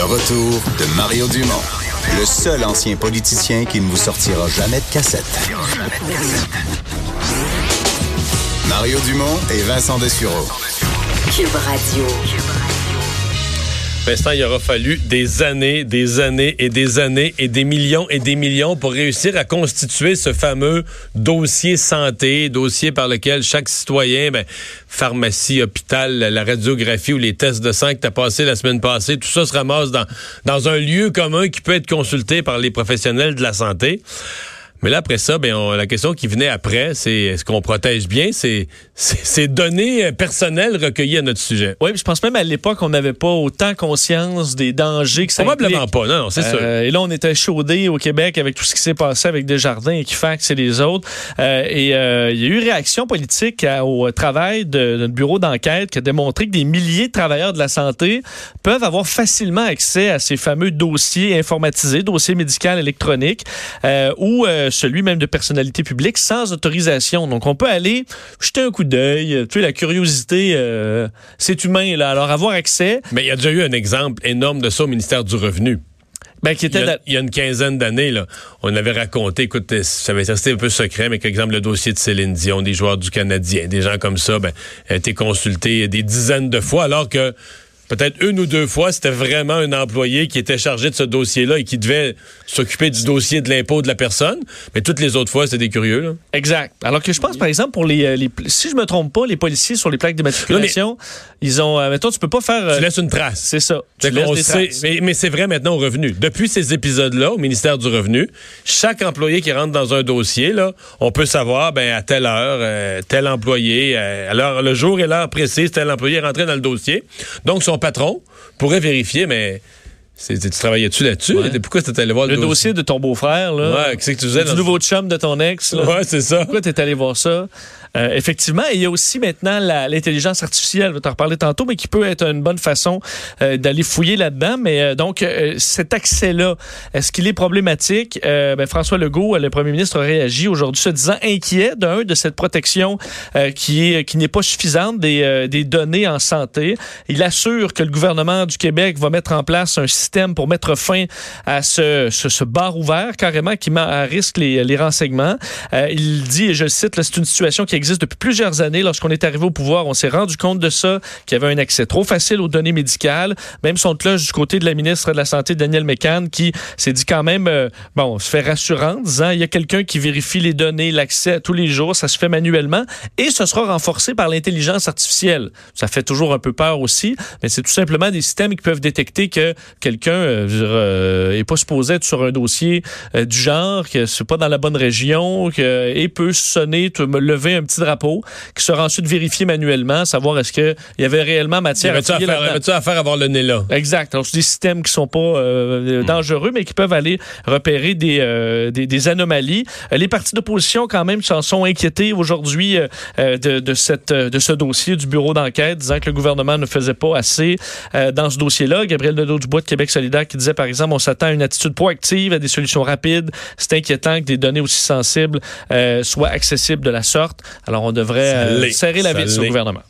Le retour de Mario Dumont, le seul ancien politicien qui ne vous sortira jamais de cassette. Mario Dumont et Vincent Dessureau. Cube Radio. Il aura fallu des années, des années et des années et des millions et des millions pour réussir à constituer ce fameux dossier santé, dossier par lequel chaque citoyen, ben, pharmacie, hôpital, la radiographie ou les tests de sang que tu as passé la semaine passée, tout ça se ramasse dans, dans un lieu commun qui peut être consulté par les professionnels de la santé. Mais là, après ça, ben, la question qui venait après, c'est est-ce qu'on protège bien? Ces, ces, données euh, personnelles recueillies à notre sujet? Oui, je pense même à l'époque, on n'avait pas autant conscience des dangers que ça Probablement pas, non, non c'est sûr. Euh, et là, on était chaudé au Québec avec tout ce qui s'est passé avec Desjardins, Equifax et les autres. Euh, et il y a eu réaction politique au travail de, notre bureau d'enquête qui a démontré que des milliers de travailleurs de la santé peuvent avoir facilement accès à ces fameux dossiers informatisés, dossiers médicaux électroniques, ou celui même de personnalité publique sans autorisation. Donc, on peut aller jeter un coup d'œil. Tu sais, la curiosité, euh, c'est humain, là. Alors, avoir accès. Mais il y a déjà eu un exemple énorme de ça au ministère du Revenu. Ben, qui était il, y a, une quinzaine d'années, là, on avait raconté, écoute, ça avait resté un peu secret, mais par exemple, le dossier de Céline Dion, des joueurs du Canadien, des gens comme ça, ben, a été consulté des dizaines de fois, alors que peut-être une ou deux fois, c'était vraiment un employé qui était chargé de ce dossier-là et qui devait s'occuper du dossier de l'impôt de la personne. Mais toutes les autres fois, c'était des curieux. Là. Exact. Alors que je pense, par exemple, pour les, euh, si je me trompe pas, les policiers sur les plaques d'immatriculation, ils ont, euh, mettons, tu peux pas faire. Euh, tu laisses une trace. C'est ça. Tu mais, c'est vrai maintenant au revenu. Depuis ces épisodes-là, au ministère du Revenu, chaque employé qui rentre dans un dossier, là, on peut savoir, ben à telle heure, tel employé, alors le jour et l'heure précise, tel employé est rentré dans le dossier. Donc son patron pourrait vérifier, mais tu travaillais-tu là-dessus? Pourquoi tu allé voir le, dossier? de ton beau-frère? Là, ouais, qu'est-ce que tu faisais? Du nouveau chum de ton ex? Là. Ouais, c'est ça. Pourquoi tu es allé voir ça? Euh, effectivement, il y a aussi maintenant l'intelligence artificielle, je vais t'en reparler tantôt, mais qui peut être une bonne façon euh, d'aller fouiller là-dedans. Mais euh, donc, cet accès-là, est-ce qu'il est problématique? Ben, François Legault, le premier ministre, a réagi aujourd'hui se disant inquiet d'un de cette protection qui est qui n'est pas suffisante des, des données en santé. Il assure que le gouvernement du Québec va mettre en place un système pour mettre fin à ce, ce, bar ouvert carrément qui met à risque les, renseignements. il dit, et je le cite, c'est une situation qui existe depuis plusieurs années. Lorsqu'on est arrivé au pouvoir, on s'est rendu compte de ça, qu'il y avait un accès trop facile aux données médicales. Même son cloche du côté de la ministre de la Santé, Danielle McCann, qui s'est dit quand même, euh, bon, se fait rassurant, disant, il y a quelqu'un qui vérifie les données, l'accès tous les jours, ça se fait manuellement, et ce sera renforcé par l'intelligence artificielle. Ça fait toujours un peu peur aussi, mais c'est tout simplement des systèmes qui peuvent détecter que quelqu'un euh, euh est pas supposé être sur un dossier euh, du genre, que c'est pas dans la bonne région, que, et peut sonner, me lever un petit drapeau qui sera ensuite vérifié manuellement, savoir est-ce qu'il y avait réellement matière à faire. à à faire avoir le nez là? Exact. Donc, c'est des systèmes qui sont pas euh, hmm. dangereux, mais qui peuvent aller repérer des, des, anomalies. Les partis d'opposition, quand même, s'en sont inquiétés aujourd'hui de, de, cette, de ce dossier du bureau d'enquête, disant que le gouvernement ne faisait pas assez dans ce dossier-là. Gabriel Nadeau-Dubois de Québec solidaire qui disait, par exemple, on s'attend à une attitude proactive, à des solutions rapides. C'est inquiétant que des données aussi sensibles soient accessibles de la sorte. Alors, on devrait euh, serrer la vis au gouvernement.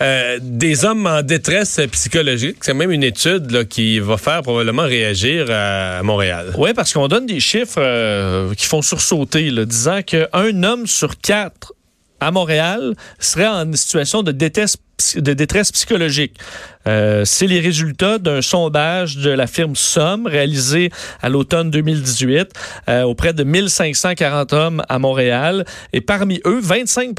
Euh, des hommes en détresse psychologique, c'est même une étude qui va faire probablement réagir à Montréal. Oui, parce qu'on donne des chiffres euh, qui font sursauter, disant qu'un homme sur quatre à Montréal serait en situation de détresse de détresse psychologique. Euh, c'est les résultats d'un sondage de la firme Somme réalisé à l'automne 2018 euh, auprès de 1540 hommes à Montréal. Et parmi eux, 25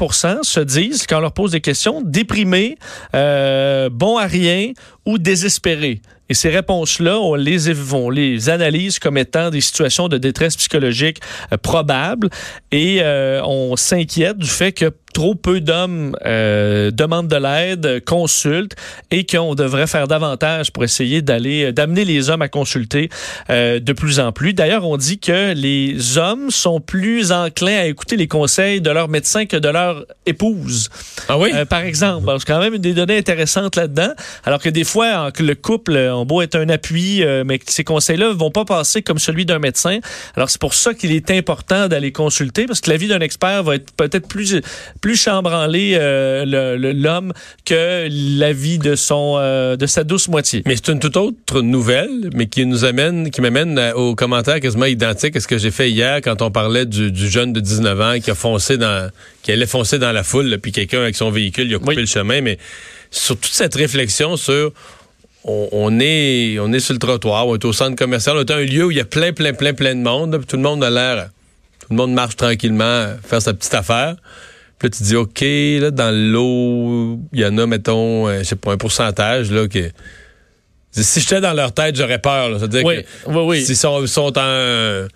se disent, quand on leur pose des questions, déprimés, euh, bons à rien ou désespérés. Et ces réponses-là, on les, analyse comme étant des situations de détresse psychologique euh, probables et euh, on s'inquiète du fait que trop peu d'hommes demandent de l'aide, consultent et qu'on on devrait faire davantage pour essayer d'aller d'amener les hommes à consulter euh, de plus en plus. D'ailleurs, on dit que les hommes sont plus enclins à écouter les conseils de leur médecin que de leur épouse. Ah oui? Euh, par exemple, c'est quand même une des données intéressantes là-dedans. Alors que des fois, en- le couple, on beau être un appui, euh, mais ces conseils-là vont pas passer comme celui d'un médecin. Alors c'est pour ça qu'il est important d'aller consulter parce que l'avis d'un expert va être peut-être plus plus chambranlé euh, l'homme que l'avis de son euh, de sa douce moitié. Mais c'est une toute autre nouvelle, mais qui nous amène, qui m'amène euh, au commentaire quasiment identique à ce que j'ai fait hier quand on parlait du, du jeune de 19 ans qui a foncé dans, qui allait foncer dans la foule, là, puis quelqu'un avec son véhicule, il a coupé Oui. le chemin. Mais sur toute cette réflexion sur on, on est on est sur le trottoir, on est au centre commercial, on est à un lieu où il y a plein, plein, plein, plein de monde, là, puis tout le monde a l'air, tout le monde marche tranquillement, euh, faire sa petite affaire. Puis là, tu dis, OK, là, dans l'eau, il y en a, mettons, euh, je sais pas, un pourcentage, là, si j'étais dans leur tête, j'aurais peur. là. C'est-à-dire Oui, que oui, oui. s'ils sont, sont en...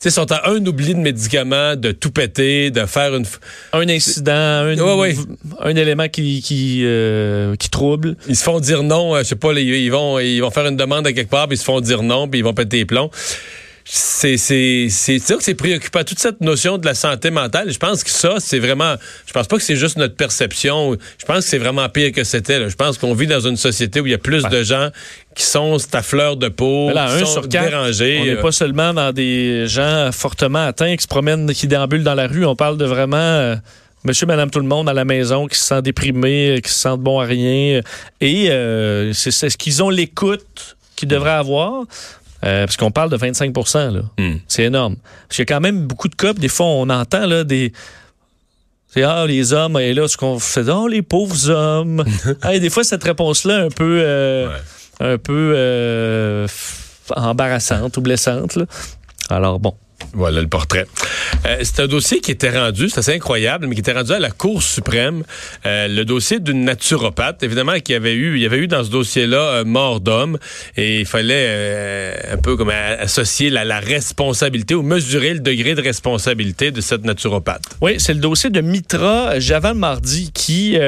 Tu sais, sont en un oubli de médicaments, de tout péter, de faire une... Un incident, un, Ouais, ouais. un élément qui qui, euh, qui trouble. Ils se font dire non, euh, je sais pas, ils vont ils vont faire une demande à quelque part, puis ils se font dire non, puis ils vont péter les plombs. C'est sûr que c'est préoccupant toute cette notion de la santé mentale. Je pense que ça c'est vraiment je pense pas que c'est juste notre perception. Je pense que c'est vraiment pire que c'était. Je pense qu'on vit dans une société où il y a plus de gens qui sont à fleur de peau, qui un sont sur quatre, dérangés. on n'est euh, pas seulement dans des gens fortement atteints qui se promènent, qui déambulent dans la rue. On parle de vraiment euh, monsieur, madame, tout le monde à la maison qui se sent déprimé, euh, qui se sentent bon à rien. Et euh, c'est c'est ce qu'ils ont l'écoute qu'ils devraient avoir. Euh, parce qu'on parle de 25% là. Hmm. C'est énorme. Parce qu'il y a quand même beaucoup de cas, des fois, on entend là, des. C'est ah, les hommes, et là, ce qu'on fait, oh, les pauvres hommes. Et des fois, cette réponse-là, un peu. euh, un peu euh, embarrassante ou blessante. là. Alors bon. Voilà le portrait. Euh, c'est un dossier qui était rendu, c'est assez incroyable, mais qui était rendu à la Cour suprême. Euh, le dossier d'une naturopathe, évidemment, qui avait eu, il y avait eu dans ce dossier-là euh, mort d'homme, et il fallait un peu comme associer la, responsabilité ou mesurer le degré de responsabilité de cette naturopathe. Oui, c'est le dossier de Mitra Javal Mardi qui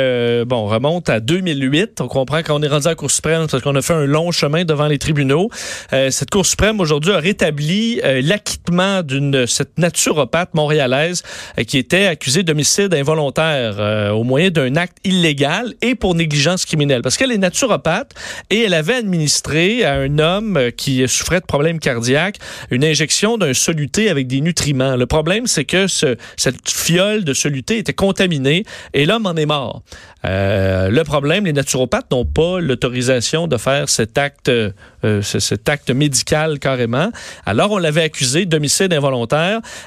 bon remonte à 2008. On comprend qu'on est rendu à la Cour suprême parce qu'on a fait un long chemin devant les tribunaux. Cette Cour suprême aujourd'hui a rétabli l'acquittement cette naturopathe montréalaise euh, qui était accusée d'homicide involontaire euh, au moyen d'un acte illégal et pour négligence criminelle. Parce qu'elle est naturopathe et elle avait administré à un homme euh, qui souffrait de problèmes cardiaques une injection d'un soluté avec des nutriments. Le problème, c'est que ce- cette fiole de soluté était contaminée et l'homme en est mort. Le problème, les naturopathes n'ont pas l'autorisation de faire cet acte, ce- cet acte médical carrément. Alors, on l'avait accusée d'homicide involontaire.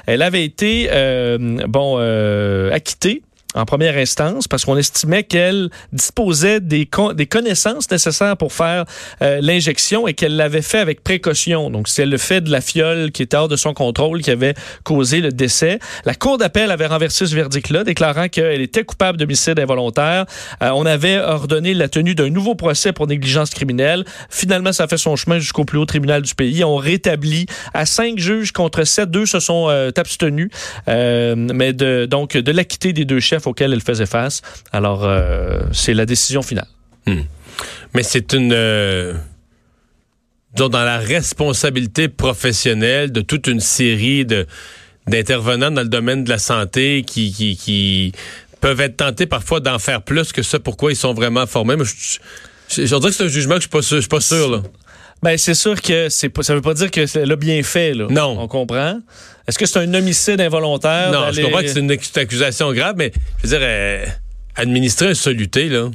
Elle avait été, euh, bon, euh, acquittée en première instance parce qu'on estimait qu'elle disposait des, con- des connaissances nécessaires pour faire euh, l'injection et qu'elle l'avait fait avec précaution. Donc, c'est le fait de la fiole qui était hors de son contrôle qui avait causé le décès. La Cour d'appel avait renversé ce verdict-là, déclarant qu'elle était coupable d'homicide involontaire. Euh, on avait ordonné la tenue d'un nouveau procès pour négligence criminelle. Finalement, ça a fait son chemin jusqu'au plus haut tribunal du pays. On rétablit à cinq juges contre sept. Deux se sont euh, abstenus, euh, mais de, donc de l'acquitter des deux chefs auxquels elle faisait face. Alors, euh, c'est la décision finale. Mais c'est une... euh, disons, dans la responsabilité professionnelle de toute une série de d'intervenants dans le domaine de la santé qui, qui, qui peuvent être tentés parfois d'en faire plus que ça, pourquoi ils sont vraiment formés. Je, je, je dirais que c'est un jugement que je suis pas sûr, je suis pas sûr, là. Ben, c'est sûr que c'est pas, ça veut pas dire que c'est le bien fait, là. Non. On comprend. Est-ce que c'est un homicide involontaire? Non, je comprends que c'est une ac- accusation grave, mais je veux dire, euh, administrer un soluté, là.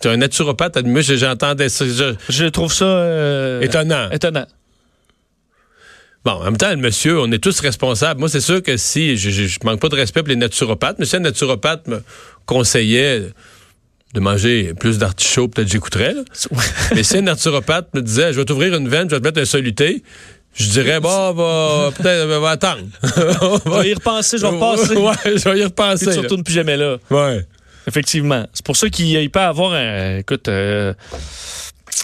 Tu es un naturopathe, admis, j'entendais ça. je- Je trouve ça euh, étonnant. étonnant. Bon, en même temps, le monsieur, on est tous responsables. Moi, c'est sûr que si, je, je, je manque pas de respect pour les naturopathes, mais si un naturopathe me conseillait de manger plus d'artichauts, peut-être j'écouterais. mais si un naturopathe me disait, je vais t'ouvrir une veine, je vais te mettre un soluté, je dirais, bon, va, peut-être, va attendre. Je vais y repenser, je vais repasser. Ouais, je vais y repenser. tu retournes plus jamais là. Ouais. Effectivement. C'est pour ça qu'il il peut avoir un écoute, euh,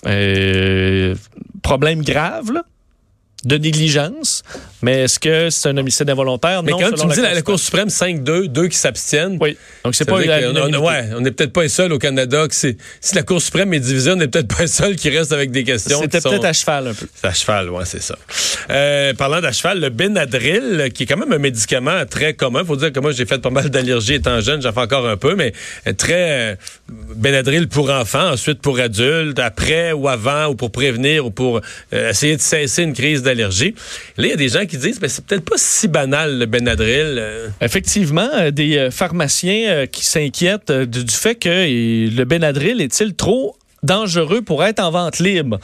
euh, problème grave, là. De négligence, mais est-ce que c'est un homicide involontaire? Mais non, quand tu me dis la, la Cour suprême 5-2, deux qui s'abstiennent. Oui. Donc, c'est pas la on, ouais, on n'est peut-être pas les seuls au Canada. Que si la Cour suprême est divisée, on n'est peut-être pas les seuls qui restent avec des questions. C'était sont- peut-être à cheval un peu. C'est à cheval, oui, c'est ça. Euh, parlant d'à cheval, le Benadryl, qui est quand même un médicament très commun. faut dire que moi, j'ai fait pas mal d'allergies étant jeune, j'en fais encore un peu, mais euh, très euh, Benadryl pour enfants, ensuite pour adultes, après ou avant, ou pour prévenir, ou pour euh, essayer de cesser une crise d'allergie. Là, il y a des gens qui disent, ben, c'est peut-être pas si banal, le Benadryl. euh. Effectivement, euh, des euh, pharmaciens qui s'inquiètent du, fait que le Benadryl est-il trop dangereux pour être en vente libre.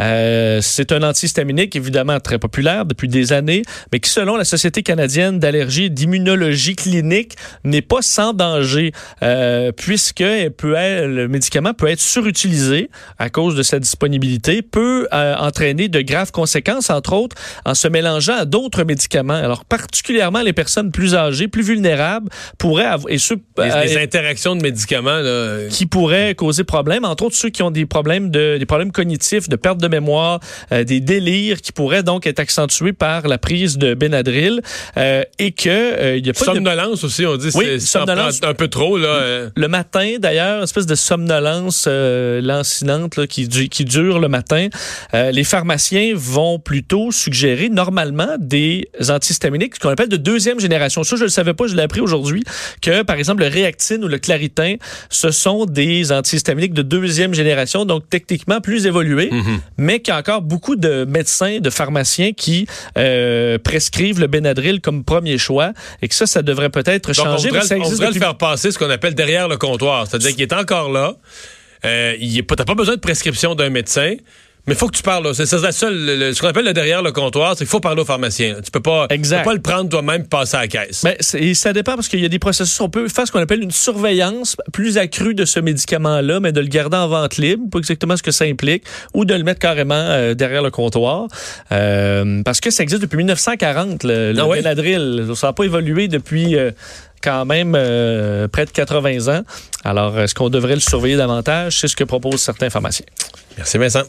Euh, c'est un antihistaminique évidemment très populaire depuis des années, mais qui selon la Société canadienne d'allergie et d'immunologie clinique n'est pas sans danger euh, puisque elle peut être- le médicament peut être surutilisé à cause de sa disponibilité, peut euh, entraîner de graves conséquences entre autres en se mélangeant à d'autres médicaments. Alors particulièrement les personnes plus âgées, plus vulnérables pourraient avoir et ceux Les, les interactions de médicaments, là, qui pourraient causer problème, entre autres ceux qui ont des problèmes de des problèmes cognitifs, de perte de mémoire, euh, des délires qui pourraient donc être accentués par la prise de Benadryl euh, et que euh, il y a pas de somnolence aussi, on dit, Oui, somnolence. un peu trop. Là, le matin, d'ailleurs, une espèce de somnolence lancinante là, qui, qui dure le matin. Les pharmaciens vont plutôt suggérer normalement des antihistaminiques, ce qu'on appelle de deuxième génération. Ça, je ne le savais pas, je l'ai appris aujourd'hui, que par exemple le Réactine ou le Claritin, ce sont des antihistaminiques de deuxième génération, donc techniquement plus évolués, mais qu'il y a encore beaucoup de médecins, de pharmaciens qui euh, prescrivent le Benadryl comme premier choix et que ça, ça devrait peut-être Donc, on changer. voudrait, mais on voudrait le faire passer ce qu'on appelle derrière le comptoir. C'est-à-dire qu'il est encore là. Euh, t'as pas besoin de prescription d'un médecin. Mais il faut que tu parles. C'est c'est la seule, le- ce qu'on appelle le derrière le comptoir, c'est qu'il faut parler au pharmacien. là. Tu peux pas, Exact. tu peux pas le prendre toi-même et passer à la caisse. Et ça dépend parce qu'il y a des processus. On peut faire ce qu'on appelle une surveillance plus accrue de ce médicament-là, mais de le garder en vente libre, pas exactement ce que ça implique, ou de le mettre carrément euh, derrière le comptoir. Euh, parce que ça existe depuis 1940, le, le Ah? Benadryl. Ça n'a pas évolué depuis euh, quand même euh, près de 80 ans. Alors, est-ce qu'on devrait le surveiller davantage? C'est ce que proposent certains pharmaciens. Merci Vincent.